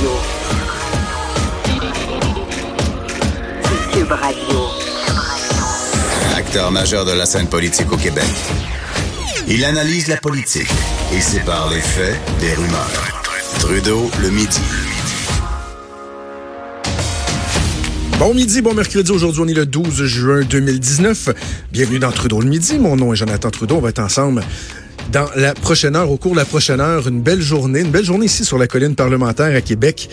Radio. Cube Radio. Acteur majeur de la scène politique au Québec. Il analyse la politique et sépare les faits des rumeurs. Trudeau le midi. Bon midi, bon mercredi. Aujourd'hui, on est le 12 juin 2019. Bienvenue dans Trudeau le midi. Mon nom est Jonathan Trudeau. On va être ensemble dans la prochaine heure, au cours de la prochaine heure, une belle journée, une belle journée ici sur la colline parlementaire à Québec,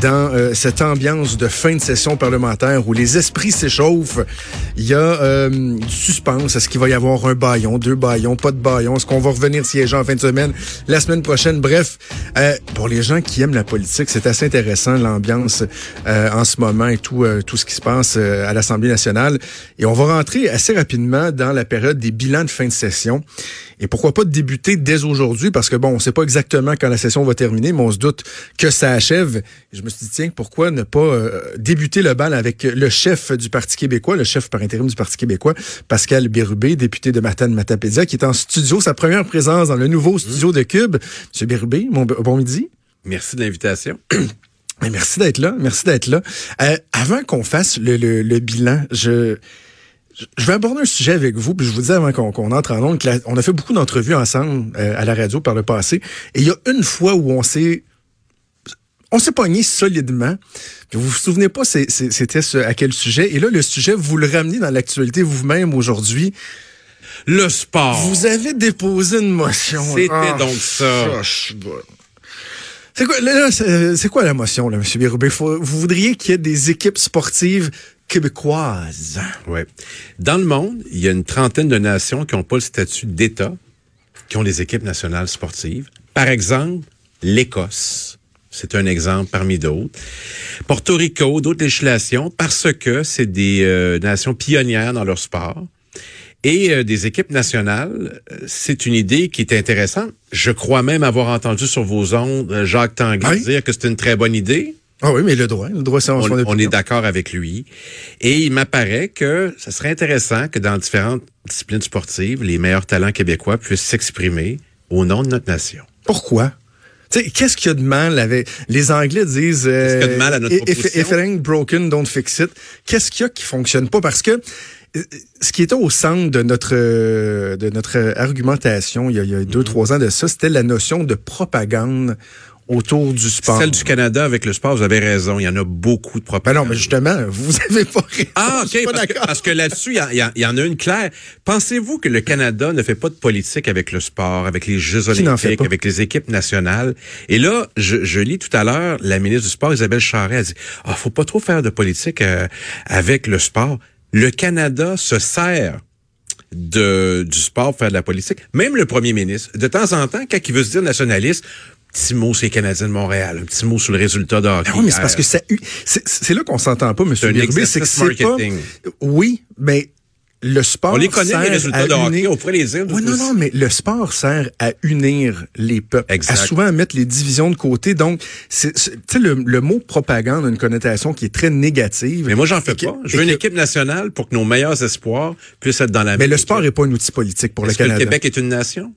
dans euh, cette ambiance de fin de session parlementaire où les esprits s'échauffent. Il y a euh, du suspense. Est-ce qu'il va y avoir un baillon, deux baillons, pas de baillon? Est-ce qu'on va revenir siéger en fin de semaine, la semaine prochaine? Bref, euh, pour les gens qui aiment la politique, c'est assez intéressant l'ambiance en ce moment et tout, tout ce qui se passe à l'Assemblée nationale. Et on va rentrer assez rapidement dans la période des bilans de fin de session. Et pourquoi pas débuter dès aujourd'hui, parce que bon, on sait pas exactement quand la session va terminer, mais on se doute que ça achève. Je me suis dit, tiens, pourquoi ne pas euh, débuter le bal avec le chef du Parti québécois, le chef par intérim du Parti québécois, Pascal Bérubé, député de Matane Matapédia, qui est en studio, sa première présence dans le nouveau studio de Cube. Monsieur Bérubé, mon bon midi. Merci de l'invitation. Merci d'être là. Merci d'être là. Euh, avant qu'on fasse le, le, le bilan, je je vais aborder un sujet avec vous, puis je vous dis avant qu'on entre en ondes, on a fait beaucoup d'entrevues ensemble euh, à la radio par le passé, et il y a une fois où on s'est on s'est pogné solidement. vous vous souvenez pas c'était à quel sujet. Et là, le sujet, vous le ramenez dans l'actualité vous-même aujourd'hui. Le sport. Vous avez déposé une motion. C'était ah, donc ça. C'est quoi, c'est quoi la motion, là, M. Bérubé? Vous voudriez qu'il y ait des équipes sportives québécoise. Oui. Dans le monde, il y a une trentaine de nations qui n'ont pas le statut d'État, qui ont des équipes nationales sportives. Par exemple, l'Écosse. C'est un exemple parmi d'autres. Porto Rico, d'autres législations, parce que c'est des euh, nations pionnières dans leur sport. Et euh, des équipes nationales, euh, c'est une idée qui est intéressante. Je crois même avoir entendu sur vos ondes Jacques Tanguy dire que c'est une très bonne idée. Ah oui, mais le droit, le droit, on, on est d'accord avec lui. Et il m'apparaît que ce serait intéressant que dans différentes disciplines sportives, les meilleurs talents québécois puissent s'exprimer au nom de notre nation. Pourquoi? Qu'est-ce qu'il y a de mal avec... Les Anglais disent... Qu'est-ce qu'il y a de mal à notre euh, if, if, it ain't broken, don't fix it. Qu'est-ce qu'il y a qui fonctionne pas? Parce que euh, ce qui était au centre de notre de notre argumentation il y a, il y a deux, mm-hmm. trois ans de ça, c'était la notion de propagande autour du sport. Celle du Canada avec le sport, vous avez raison. Il y en a beaucoup de propagande. Ben non, mais justement, vous avez pas raison. Ah, OK. Parce que, parce que, là-dessus, il y, en a une claire. Pensez-vous que le Canada ne fait pas de politique avec le sport, avec les Jeux olympiques, avec les équipes nationales? Et là, je, je lis tout à l'heure, la ministre du Sport, Isabelle Charret, a dit, ah, faut pas trop faire de politique euh, avec le sport. Le Canada se sert de, du sport pour faire de la politique. Même le premier ministre, de temps en temps, quand il veut se dire nationaliste, petit mot sur les Canadiens de Montréal, un petit mot sur le résultat de hockey. Non, mais c'est parce que ça, c'est là qu'on s'entend pas, Monsieur Bérubé, c'est que c'est pas, oui, mais le sport. On les connaît, les résultats de hockey, on pourrait les dire. Oui, non, non, mais le sport sert à unir les peuples, exact. à souvent mettre les divisions de côté. Donc, tu sais, le, le, mot propagande a une connotation qui est très négative. Mais moi, j'en fais pas. Je veux une équipe nationale pour que nos meilleurs espoirs puissent être dans la Mais le sport n'est pas un outil politique pour le Canada. Que le Québec est une nation?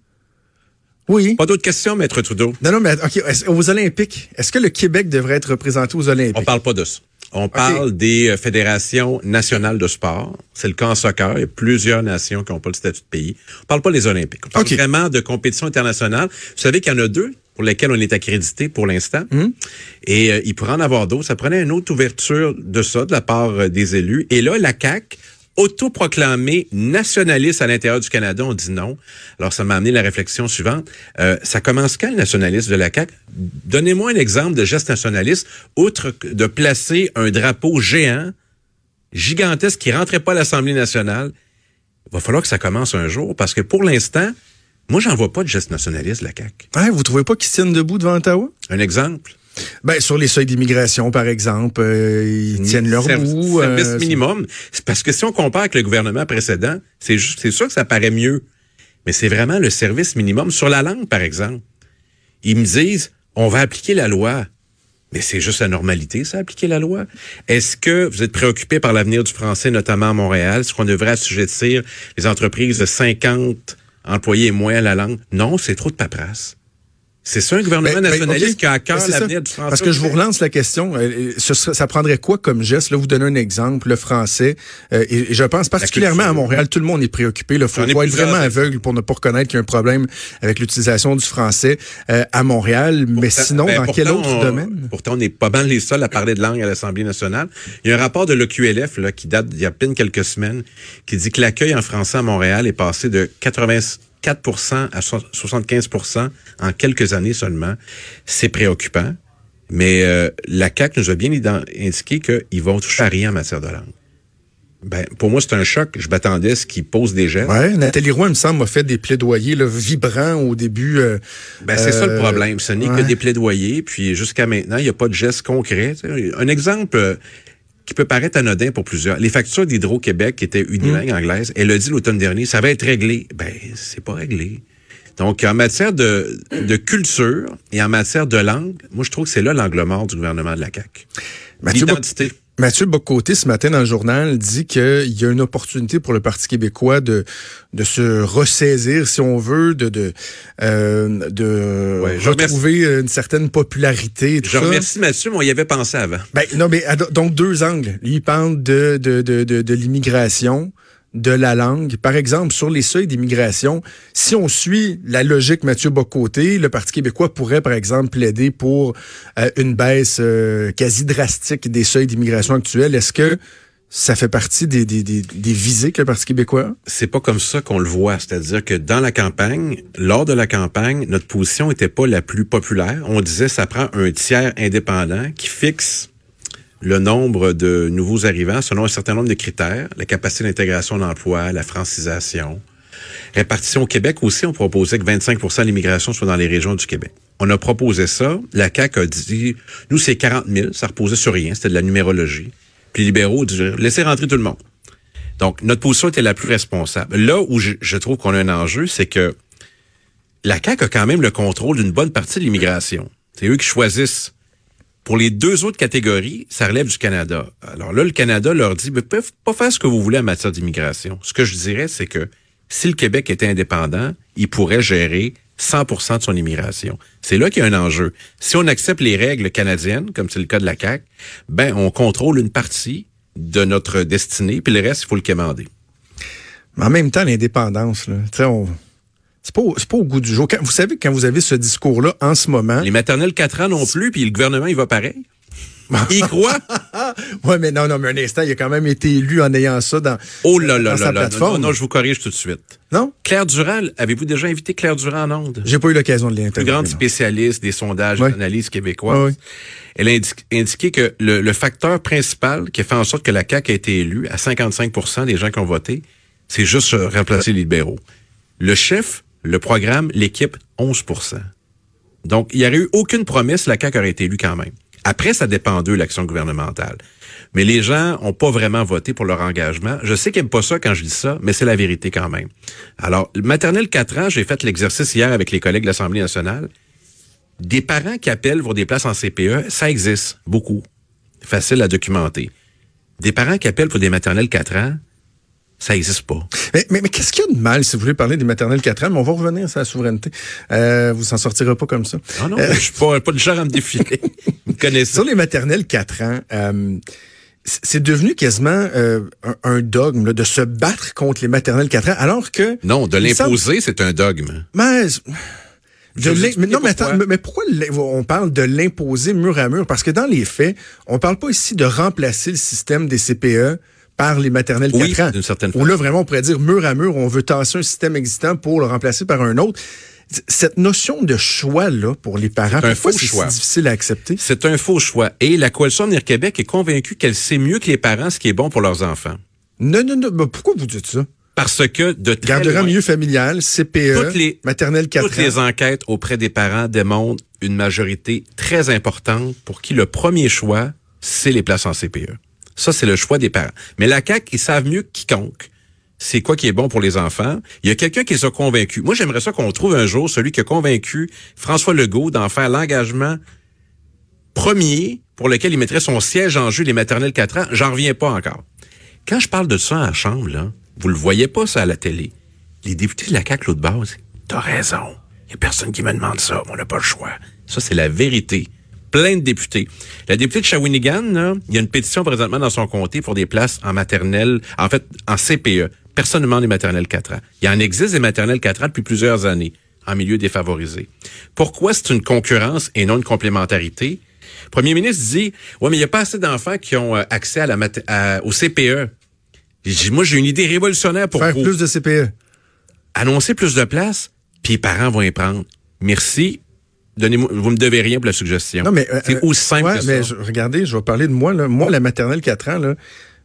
Oui. Pas d'autres questions, Maître Trudeau? Non, non, mais OK. Aux Olympiques, est-ce que le Québec devrait être représenté aux Olympiques? On parle pas de ça. On parle des euh, fédérations nationales de sport. C'est le cas en soccer. Il y a plusieurs nations qui n'ont pas le statut de pays. On parle pas des Olympiques. On parle vraiment de compétition internationale. Vous savez qu'il y en a deux pour lesquelles on est accrédité pour l'instant. Hum. Et euh, il pourrait en avoir d'autres. Ça prenait une autre ouverture de ça de la part euh, des élus. Et là, la CAQ autoproclamé nationaliste à l'intérieur du Canada, on dit non. Alors, ça m'a amené la réflexion suivante. Euh, ça commence quand, le nationaliste de la CAQ? Donnez-moi un exemple de geste nationaliste, outre de placer un drapeau géant, gigantesque, qui rentrait pas à l'Assemblée nationale. Il va falloir que ça commence un jour, parce que pour l'instant, moi, j'en vois pas de geste nationaliste, la CAQ. Hein, vous trouvez pas qu'ils tiennent debout devant Ottawa? Un exemple. Ben, sur les seuils d'immigration, par exemple, euh, ils tiennent leur Serv- bout. Service euh, minimum. C'est parce que si on compare avec le gouvernement précédent, c'est juste- c'est sûr que ça paraît mieux. Mais c'est vraiment le service minimum sur la langue, par exemple. Ils me disent, on va appliquer la loi. Mais c'est juste la normalité, ça, appliquer la loi. Est-ce que vous êtes préoccupé par l'avenir du français, notamment à Montréal? Est-ce qu'on devrait assujettir les entreprises de 50 employés et moins à la langue? Non, c'est trop de paperasse. C'est ça un gouvernement Ben, ben, nationaliste qui a à cœur Ben, l'avenir du français. Parce que je vous relance la question. euh, ce serait- ça prendrait quoi comme geste? Là, vous donnez un exemple, le français. euh, et, et je pense particulièrement à. Montréal, tout le monde est préoccupé. Il faut, être vraiment aveugle pour ne pas reconnaître qu'il y a un problème avec l'utilisation du français euh, à Montréal. Mais sinon, dans quel autre on- domaine? Pourtant, on n'est pas mal les seuls à parler de langue à l'Assemblée nationale. Il y a un rapport de l'OQLF là, qui date d'il y a à peine quelques semaines qui dit que l'accueil en français à Montréal est passé de 84% à so- 75% en quelques années seulement. C'est préoccupant. Mais euh, la CAQ nous a bien indiqué qu'ils vont toucher à rien en matière de langue. Ben, pour moi, c'est un choc. Je m'attendais à ce qu'ils posent des gestes. Ouais, Nathalie Roy, il me semble, a fait des plaidoyers là, vibrants au début. euh, Ben, c'est ça le euh, problème. Ce n'est ouais. que des plaidoyers. Puis jusqu'à maintenant, il n'y a pas de gestes concrets. Un exemple euh, qui peut paraître anodin pour plusieurs. Les factures d'Hydro-Québec qui étaient unilingues Mm. anglaises, elle a dit l'automne dernier, ça va être réglé. Ben, c'est pas réglé. Donc, en matière de, de culture et en matière de langue, moi, je trouve que c'est là l'angle mort du gouvernement de la CAQ. L'identité. Mathieu Bocoté, ce matin dans le journal, dit qu'il y a une opportunité pour le Parti québécois de, de se ressaisir, si on veut, de, de, euh, de Ouais, retrouver une certaine popularité. et Tout Je ça. remercie Mathieu, mais on y avait pensé avant. Ben, non, mais donc deux angles. Lui, il parle de, de, de, de, de l'immigration, de la langue. Par exemple, sur les seuils d'immigration, si on suit la logique Mathieu Bocoté, le Parti québécois pourrait, par exemple, plaider pour euh, une baisse euh, quasi drastique des seuils d'immigration actuels. Est-ce que ça fait partie des, des, des, des visées que le Parti québécois c'est pas comme ça qu'on le voit. C'est-à-dire que dans la campagne, lors de la campagne, notre position était pas la plus populaire. On disait ça prend un tiers indépendant qui fixe le nombre de nouveaux arrivants selon un certain nombre de critères, la capacité d'intégration d'emploi, la francisation. Répartition au Québec aussi, on proposait que 25% de l'immigration soit dans les régions du Québec. On a proposé ça. La CAQ a dit, nous, c'est 40 000. Ça reposait sur rien. C'était de la numérologie. Puis les libéraux disaient, laissez rentrer tout le monde. Donc, notre position était la plus responsable. Là où je, je trouve qu'on a un enjeu, c'est que la CAQ a quand même le contrôle d'une bonne partie de l'immigration. C'est eux qui choisissent. Pour les deux autres catégories, ça relève du Canada. Alors là, le Canada leur dit, vous pouvez pas faire ce que vous voulez en matière d'immigration. Ce que je dirais, c'est que si le Québec était indépendant, il pourrait gérer 100% de son immigration. C'est là qu'il y a un enjeu. Si on accepte les règles canadiennes, comme c'est le cas de la CAQ, ben, on contrôle une partie de notre destinée, puis le reste, il faut le quémander. Mais en même temps, l'indépendance, là, tu sais, on... c'est pas, pas au goût du jour. Quand- vous savez, quand vous avez ce discours-là en ce moment, Les maternelles 4 ans non plus, puis le gouvernement, il va pareil? Il croit? Ouais, mais non, non, mais un instant, il a quand même été élu en ayant ça dans, Oh là dans là sa là là. Non, plateforme. non, je vous corrige tout de suite. Non? Claire Durand, avez-vous déjà invité Claire Durand en onde? J'ai pas eu l'occasion de l'interviewer. grande non. spécialiste des sondages et d'analyse québécoise. Ouais. Elle a indi- indiqué que le, le facteur principal qui a fait en sorte que la CAQ a été élue à 55% des gens qui ont voté, c'est juste remplacer les libéraux. Le chef, le programme, l'équipe, 11% Donc, il n'y aurait eu aucune promesse, la CAQ aurait été élue quand même. Après, ça dépend d'eux, l'action gouvernementale. Mais les gens ont pas vraiment voté pour leur engagement. Je sais qu'ils n'aiment pas ça quand je dis ça, mais c'est la vérité quand même. Alors, maternelle 4 ans, j'ai fait l'exercice hier avec les collègues de l'Assemblée nationale. Des parents qui appellent pour des places en CPE, ça existe beaucoup. Facile à documenter. Des parents qui appellent pour des maternelles 4 ans, ça existe pas. Mais, mais, mais qu'est-ce qu'il y a de mal, si vous voulez parler des maternelles 4 ans, mais on va revenir sur la souveraineté. Euh, vous s'en sortirez pas comme ça. Non, non, Euh, je suis pas, pas de genre à me défiler. Vous connaissez Sur les maternelles 4 ans, euh, c'est devenu quasiment euh, un, un dogme là, de se battre contre les maternelles 4 ans, alors que... Non, de l'imposer, c'est un dogme. Mais, de non, mais, pourquoi. attends, mais- mais pourquoi on parle de l'imposer mur à mur? Parce que dans les faits, on parle pas ici de remplacer le système des CPE par les maternelles Oui, 4 ans. d'une certaine Où là, vraiment, on pourrait dire mur à mur, on veut tasser un système existant pour le remplacer par un autre. Cette notion de choix-là pour les parents, C'est un pourquoi faux c'est si difficile à accepter? C'est un faux choix. Et la Coalition Avenir Québec est convaincue qu'elle sait mieux que les parents ce qui est bon pour leurs enfants. Non, non, non. mais pourquoi vous dites ça? Parce que de très Garderait loin, milieu familial, CPE, Toutes les- maternelle 4 toutes les enquêtes auprès des parents démontrent une majorité très importante pour qui le premier choix, c'est les places en CPE. Ça, c'est le choix des parents. Mais la CAQ, ils savent mieux que quiconque. C'est quoi qui est bon pour les enfants. Il y a quelqu'un qui les a convaincus. Moi, j'aimerais ça qu'on trouve un jour celui qui a convaincu François Legault d'en faire l'engagement premier pour lequel il mettrait son siège en jeu les maternelles 4 ans. J'en reviens pas encore. Quand je parle de ça à la Chambre, là, vous le voyez pas ça à la télé. Les députés de la CAQ, l'autre base, t'as raison. Il y a personne qui me demande ça. On n'a pas le choix. Ça, c'est la vérité. Plein de députés. La députée de Shawinigan, là, il y a une pétition présentement dans son comté pour des places en maternelle, en fait, en CPE. Personne ne demande les maternelles 4 ans. Il y en existe des maternelles 4 ans depuis plusieurs années en milieu défavorisé. Pourquoi c'est une concurrence et non une complémentarité? Le premier ministre dit, ouais, mais il n'y a pas assez d'enfants qui ont euh, accès à la mat- à- au CPE. Moi, j'ai une idée révolutionnaire pour Faire vous. plus de CPE. Annoncer plus de places, puis les parents vont y prendre. Merci. Donnez-moi, vous me devez rien pour la suggestion. Non, mais, euh, c'est euh, aussi simple ouais, que mais je- regardez, je vais parler de moi. Là. Moi, la maternelle 4 ans, là,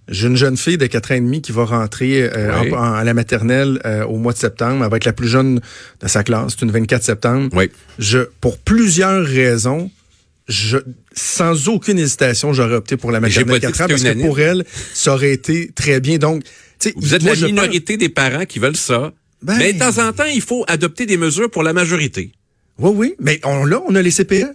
j'ai une jeune fille de 4 ans et demi qui va rentrer euh, Oui. en- en- à la maternelle euh, au mois de septembre. Elle va être la plus jeune de sa classe. C'est une 24 septembre. Oui. Je, pour plusieurs raisons, je, sans aucune hésitation, j'aurais opté pour la maternelle pas dit 4 ans parce que pour elle, ça aurait été très bien. Donc, Vous êtes moi, la pense- minorité des parents qui veulent ça. Ben- mais de temps en temps, il faut adopter des mesures pour la majorité. Oui, oui, mais on, là, on a les CPE.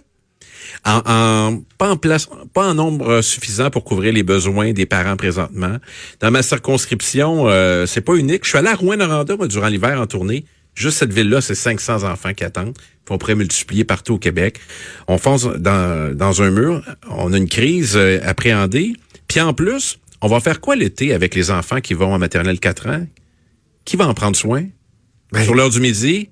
En, en- pas en place, pas en nombre suffisant pour couvrir les besoins des parents présentement. Dans ma circonscription, euh, c'est pas unique. Je suis allé à Rouen-Noranda, moi, durant l'hiver en tournée. Juste cette ville-là, c'est 500 enfants qui attendent. On pourrait multiplier partout au Québec. On fonce dans, dans un mur. On a une crise euh, appréhendée. Puis en plus, on va faire quoi l'été avec les enfants qui vont en maternelle 4 ans? Qui va en prendre soin? Ben, Sur l'heure du midi?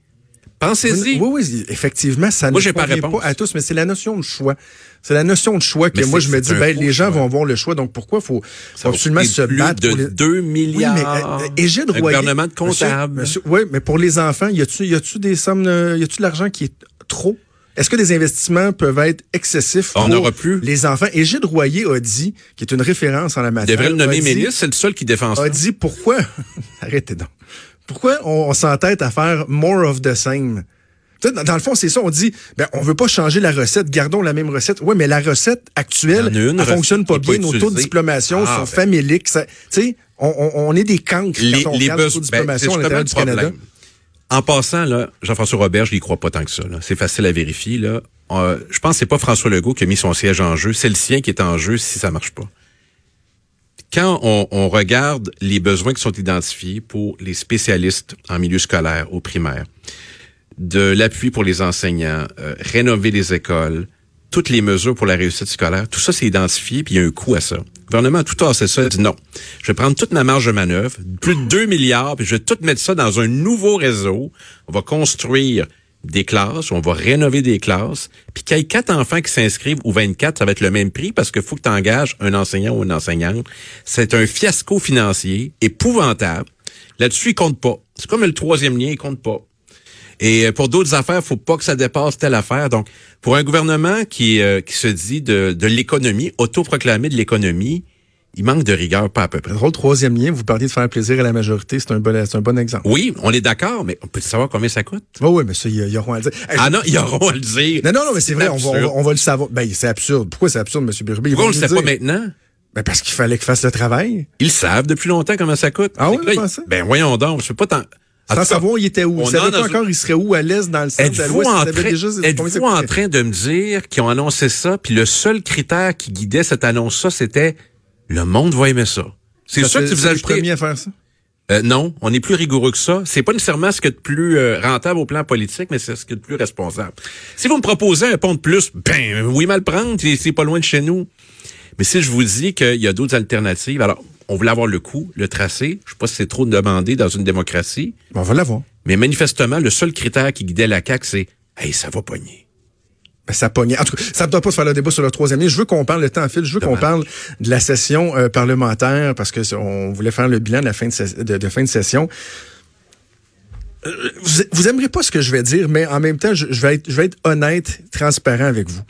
Pensez-y. Oui, oui, effectivement, ça Moi, ne pas réponse. pas à tous, mais c'est la notion de choix. C'est la notion de choix que Mais moi, je me dis, ben, les gens choix. vont avoir le choix, donc pourquoi faut, Ça absolument se plus battre de pour les... 2 milliards. Oui, mais euh, Égide Un Royer... gouvernement de comptables. oui, mais pour les enfants, y a-tu y a-tu des sommes, euh, y a-tu de l'argent qui est trop? Est-ce que des investissements peuvent être excessifs On pour n'aura plus. les enfants? Égide Royer a dit, qui est une référence en la Il matière, devrait le nommer dit- ministre, c'est le seul qui défend ça. a dit pourquoi? Arrêtez donc pourquoi on, on s'entête à faire more of the same? Dans, dans le fond, c'est ça. On dit, ben, on veut pas changer la recette, gardons la même recette. Oui, mais la recette actuelle, elle fonctionne pas bien. Nos taux de diplomation Ah, sont ben. faméliques. Tu sais, on, est des cancres Les, quand on les regarde le taux de ben, diplomation à l'intérieur du Canada. En passant, là, Jean-François Robert, je n'y crois pas tant que ça. C'est facile à vérifier. Là. Euh, je pense que c'est pas François Legault qui a mis son siège en jeu. C'est le sien qui est en jeu si ça marche pas. Quand on, regarde les besoins qui sont identifiés pour les spécialistes en milieu scolaire, au primaire, de l'appui pour les enseignants, euh, rénover les écoles, toutes les mesures pour la réussite scolaire, tout ça c'est identifié, puis il y a un coût à ça. Le gouvernement a tout tassé ça, a dit non. Je vais prendre toute ma marge de manœuvre, plus de 2 milliards, puis je vais tout mettre ça dans un nouveau réseau. On va construire des classes, on va rénover des classes, puis qu'il y ait quatre enfants qui s'inscrivent ou 24, ça va être le même prix parce qu'il faut que tu engages un enseignant ou une enseignante. C'est un fiasco financier épouvantable. Là-dessus, il compte pas. C'est comme le troisième lien, il compte pas. Et euh, pour d'autres affaires, faut pas que ça dépasse telle affaire. Donc, pour un gouvernement qui, euh, qui se dit de, de l'économie, autoproclamé de l'économie, il manque de rigueur, pas à peu près. Drôle, troisième lien, vous parliez de faire plaisir à la majorité, c'est un bon, c'est un bon exemple. Oui, on est d'accord, mais on peut savoir combien ça coûte? Oui, oui, mais ça, ils auront à le dire. Hey, Ah non, ils auront à le dire. non, non, non, mais c'est vrai, on va, on, va, absurde. on va le savoir. Ben, c'est absurde. Pourquoi c'est absurde, M. Birubé? Pourquoi on le sait pas maintenant? Ben, parce qu'il fallait qu'il fasse le travail. Ils savent depuis longtemps comment ça coûte. Ah oui, là? Ben voyons donc, je peux pas. En Sans cas, savoir, il était où. on en pas encore, il serait où à l'est, dans le centre, à Êtes-vous l'ouest. êtes-vous en train de me dire qu'ils ont annoncé ça, puis le seul critère qui guidait cette annonce-là, c'était le monde va aimer ça. C'est Ça que tu c'est le premier à faire ça? Euh, non, on est plus rigoureux que ça. C'est pas nécessairement ce qui est de plus euh, rentable au plan politique, mais c'est ce qui est de plus responsable. Si vous me proposez un pont de plus, ben oui, mal prendre, c'est- pas loin de chez nous. Mais si je vous dis qu'il y a d'autres alternatives, alors on voulait avoir le coût, le tracé. Je sais pas si c'est trop demandé dans une démocratie, Bon, on va l'avoir. mais manifestement, le seul critère qui guidait la CAQ, c'est Hey, ça va pogner. Ben, ça pognait. En tout cas, ça ne doit pas se faire le débat sur le troisième lien. Je veux qu'on parle, le temps en file, je veux qu'on parle de la session euh, parlementaire parce que on voulait faire le bilan de la fin de, ses- de- de fin de session. Euh, Vous, vous aimerez pas ce que je vais dire, mais en même temps, je, je vais être, je vais être honnête, transparent avec vous.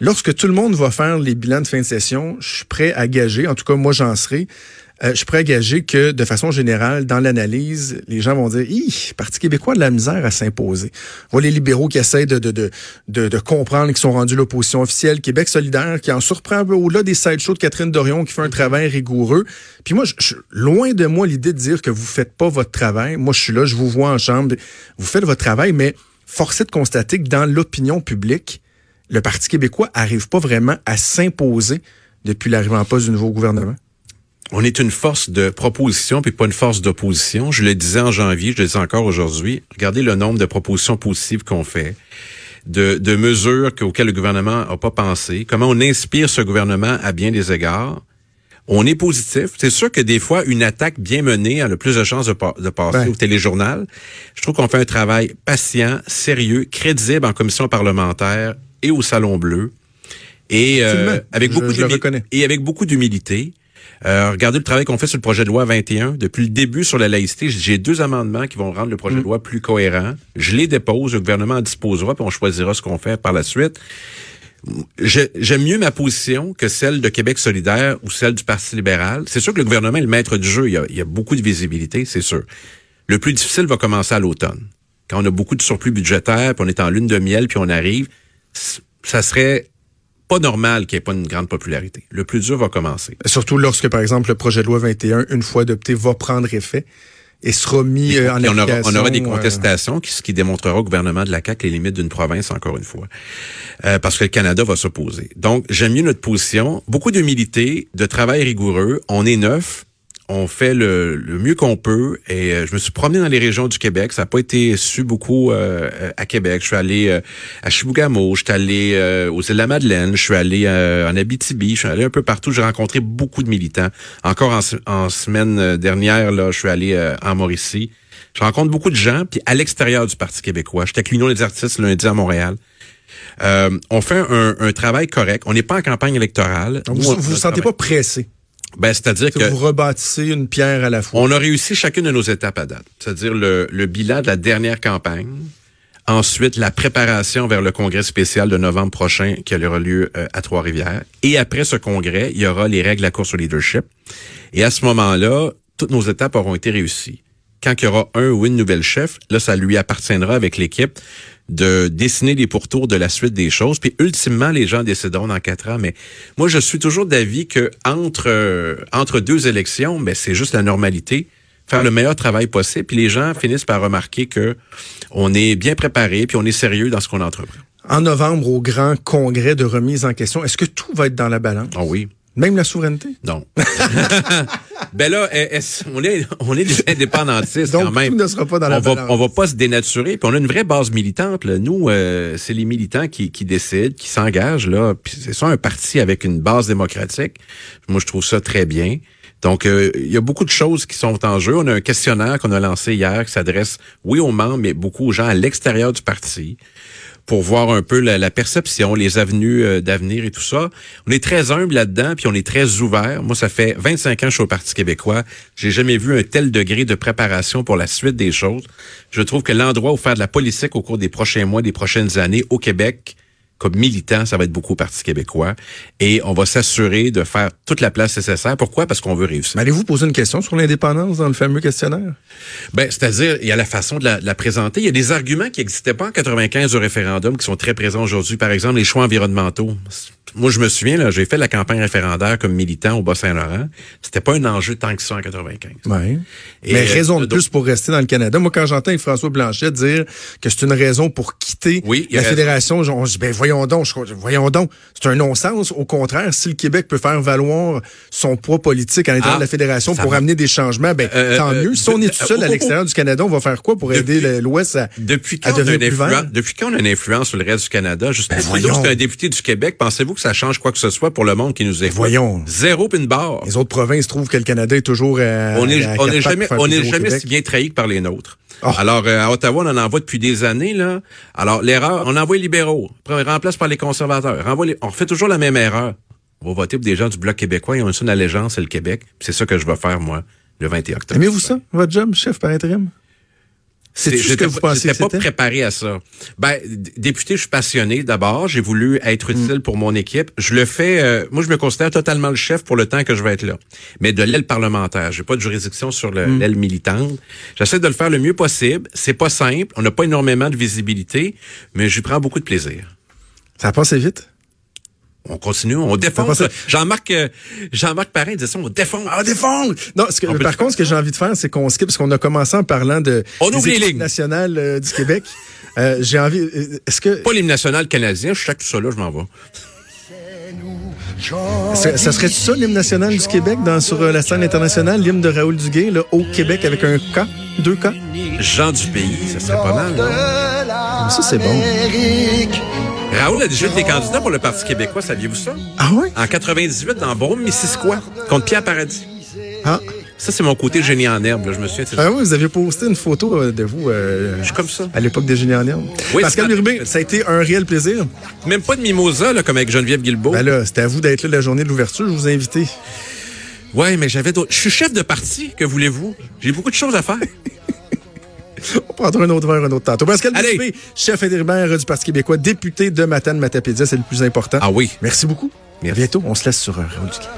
Lorsque tout le monde va faire les bilans de fin de session, je suis prêt à gager, en tout cas moi j'en serai, euh, je pourrais gager que, de façon générale, dans l'analyse, les gens vont dire, Parti québécois a de la misère à s'imposer. On les libéraux qui essaient de, de, de, de, comprendre qu'ils sont rendus l'opposition officielle. Québec solidaire qui en surprend un peu au-delà des sideshows de Catherine Dorion qui fait un travail rigoureux. Puis moi, je, loin de moi l'idée de dire que vous faites pas votre travail. Moi, je suis là, je vous vois en chambre. Vous faites votre travail, mais force de constater que dans l'opinion publique, le Parti québécois arrive pas vraiment à s'imposer depuis l'arrivée en poste du nouveau gouvernement. On est une force de proposition puis pas une force d'opposition. Je le disais en janvier, je le dis encore aujourd'hui. Regardez le nombre de propositions positives qu'on fait, de, de mesures que- auxquelles le gouvernement n'a pas pensé, comment on inspire ce gouvernement à bien des égards. On est positif. C'est sûr que des fois, une attaque bien menée a le plus de chances de, pa- de passer au téléjournal. Je trouve qu'on fait un travail patient, sérieux, crédible en commission parlementaire et au Salon Bleu. Et euh, beaucoup je et avec beaucoup d'humilité. Euh, regardez le travail qu'on fait sur le projet de loi 21. Depuis le début sur la laïcité, j'ai deux amendements qui vont rendre le Mm. projet de loi plus cohérent. Je les dépose, le gouvernement en disposera, puis on choisira ce qu'on fait par la suite. J'aime mieux ma position que celle de Québec solidaire ou celle du Parti libéral. C'est sûr que le gouvernement est le maître du jeu. Il y a, il y a beaucoup de visibilité, c'est sûr. Le plus difficile va commencer à l'automne. Quand on a beaucoup de surplus budgétaire, puis on est en lune de miel, puis on arrive, ça serait pas normal qu'il n'y ait pas une grande popularité. Le plus dur va commencer. Surtout lorsque, par exemple, le projet de loi 21, une fois adopté, va prendre effet et sera mis euh, en Puis on, aura, application. on aura des euh, contestations, qui, ce qui démontrera au gouvernement de la CAQ les limites d'une province, encore une fois. Euh, parce que le Canada va s'opposer. Donc, j'aime mieux notre position. Beaucoup d'humilité, de travail rigoureux. On est neuf. On fait le, le mieux qu'on peut. Et euh, je me suis promené dans les régions du Québec. Ça n'a pas été su beaucoup euh, euh, à Québec. Je suis allé euh, à Chibougamau, je suis allé euh, aux îles de la Madeleine, je suis allé euh, en Abitibi, je suis allé un peu partout. J'ai rencontré beaucoup de militants. Encore en, se- en semaine dernière, là, je suis allé euh, en Mauricie. Je rencontre beaucoup de gens, puis à l'extérieur du Parti québécois. J'étais avec l'Union des artistes lundi à Montréal. Euh, on fait un, un travail correct. On n'est pas en campagne électorale. Donc, Nous, vous on- vous sentez pas pressé? Ben, c'est-à-dire Que que vous rebâtissez une pierre à la fois. on a réussi chacune de nos étapes à date. C'est-à-dire le, le bilan de la dernière campagne. Ensuite, la préparation vers le congrès spécial de novembre prochain qui aura lieu euh, à Trois-Rivières. Et après ce congrès, il y aura les règles de la course au leadership. Et à ce moment-là, toutes nos étapes auront été réussies. Quand il y aura un ou une nouvelle chef, là, ça lui appartiendra avec l'équipe de dessiner les pourtours de la suite des choses. Puis ultimement, les gens décideront dans quatre ans. Mais moi, je suis toujours d'avis que entre euh, entre deux élections, ben c'est juste la normalité. Faire le meilleur travail possible, puis les gens finissent par remarquer que on est bien préparé, puis on est sérieux dans ce qu'on entreprend. En novembre, au grand congrès de remise en question, est-ce que tout va être dans la balance? Oh oui. Même la souveraineté? Non. ben là, est-ce- on est, on est des indépendantistes Donc, quand même. tout ne sera pas dans la on va, balance. on va pas se dénaturer. Puis on a une vraie base militante. Là. Nous, euh, c'est les militants qui, qui décident, qui s'engagent. là. Puis c'est ça un parti avec une base démocratique. Moi, je trouve ça très bien. Donc, euh, il y a beaucoup de choses qui sont en jeu. On a un questionnaire qu'on a lancé hier qui s'adresse, oui, aux membres, mais beaucoup aux gens à l'extérieur du parti pour voir un peu la, perception, les avenues euh, d'avenir et tout ça. On est très humble là-dedans, puis on est très ouvert. Moi, ça fait 25 ans que je suis au Parti québécois. J'ai jamais vu un tel degré de préparation pour la suite des choses. Je trouve que l'endroit où faire de la politique au cours des prochains mois, des prochaines années au Québec, comme militant, ça va être beaucoup au Parti québécois. Et on va s'assurer de faire toute la place nécessaire. Pourquoi? Parce qu'on veut réussir. Allez-vous poser une question sur l'indépendance dans le fameux questionnaire? Ben, c'est-à-dire, il y a la façon de la, de la présenter. Il y a des arguments qui n'existaient pas en 95 au référendum, qui sont très présents aujourd'hui. Par exemple, les choix environnementaux. Moi, je me souviens, là, j'ai fait la campagne référendaire comme militant au Bas-Saint-Laurent. C'était pas un enjeu tant que ça en 95. Oui. Et, Mais euh, raison de plus pour rester dans le Canada. Moi, quand j'entends François Blanchet dire que c'est une raison pour quitter Oui, la fédération, on se dit, ben voyons donc, je- voyons donc. C'est un non-sens. Au contraire, si le Québec peut faire valoir son poids politique à l'intérieur Ah, de la fédération ça pour va. amener des changements, ben Euh, tant euh, mieux. Si on est tout seul à l'extérieur du Canada, on va faire quoi pour Depuis- aider l'Ouest à, Depuis quand, devenir une plus vert? influence, depuis quand on a une influence sur le reste du Canada? Voyons. c'est un député du Québec. Pensez-vous que ça change quoi que ce soit pour le monde qui nous écoute? voyons. Zéro pin barre. Les autres provinces trouvent que le Canada est toujours à, on est, à on jamais, on est jamais si bien trahi que par les nôtres. Oh. Alors, euh, à Ottawa, on en envoie depuis des années, là. Alors, l'erreur, on envoie les libéraux. Après, on remplace par les conservateurs. Renvoie les- on refait toujours la même erreur. On va voter pour des gens du Bloc québécois. Ils ont une seule allégeance, c'est le Québec. Puis C'est ça que je vais faire, moi, le 21 octobre. Aimez-vous ça, votre job, chef par intérim? C'est tout ce que vous J'étais pas préparé à ça. Ben, député, je suis passionné d'abord. J'ai voulu être utile pour mon équipe. Je le fais. euh, moi, je me considère totalement le chef pour le temps que je vais être là. Mais de l'aile parlementaire, j'ai pas de juridiction sur le- l'aile militante. J'essaie de le faire le mieux possible. C'est pas simple. On n'a pas énormément de visibilité, mais j'y prends beaucoup de plaisir. Ça a passé vite? On continue, on défonce. Jean-Marc, euh, Jean-Marc Parrain disait ça, on défonce. Ah, défendre! Non, ce que, On par contre, ce que j'ai envie de faire, c'est qu'on skip, parce qu'on a commencé en parlant de On des ouvre les nationales euh, du Québec. Euh, j'ai envie, euh, est-ce que, Pas l'hymne national canadien, je sais que tout ça là, je m'en vais. ça, ça serait ça l'hymne national du Québec dans, sur euh, la scène internationale, l'hymne de Raoul Duguay, là, au Québec avec un K, deux K? Jean du pays, ça serait pas mal. Ça, c'est bon. Raoul a déjà été candidat pour le Parti québécois, saviez-vous ça? Ah ouais? En 98, dans Brome-Missisquoi, contre Pierre Paradis. Ah. Ça, c'est mon côté génie en herbe, là, je me souviens. Ah oui, vous aviez posté une photo euh, de vous euh, Je suis comme ça. à l'époque des Génies en herbe. Oui, Pascal Luribin, ça a été un réel plaisir. Même pas de mimosa, là, comme avec Geneviève Guilbeault. Ben là, c'était à vous d'être là la journée de l'ouverture, je vous ai invité. Ouais, mais j'avais d'autres. Je suis chef de parti, que voulez-vous? J'ai beaucoup de choses à faire. On prendra un autre verre un autre tantôt. Pascal Allez. Chef intérimaire du Parti québécois, député de Matane Matapédia, c'est le plus important. Ah oui. Merci beaucoup. Merci. À bientôt. On se laisse sur euh, Raoul Duguay.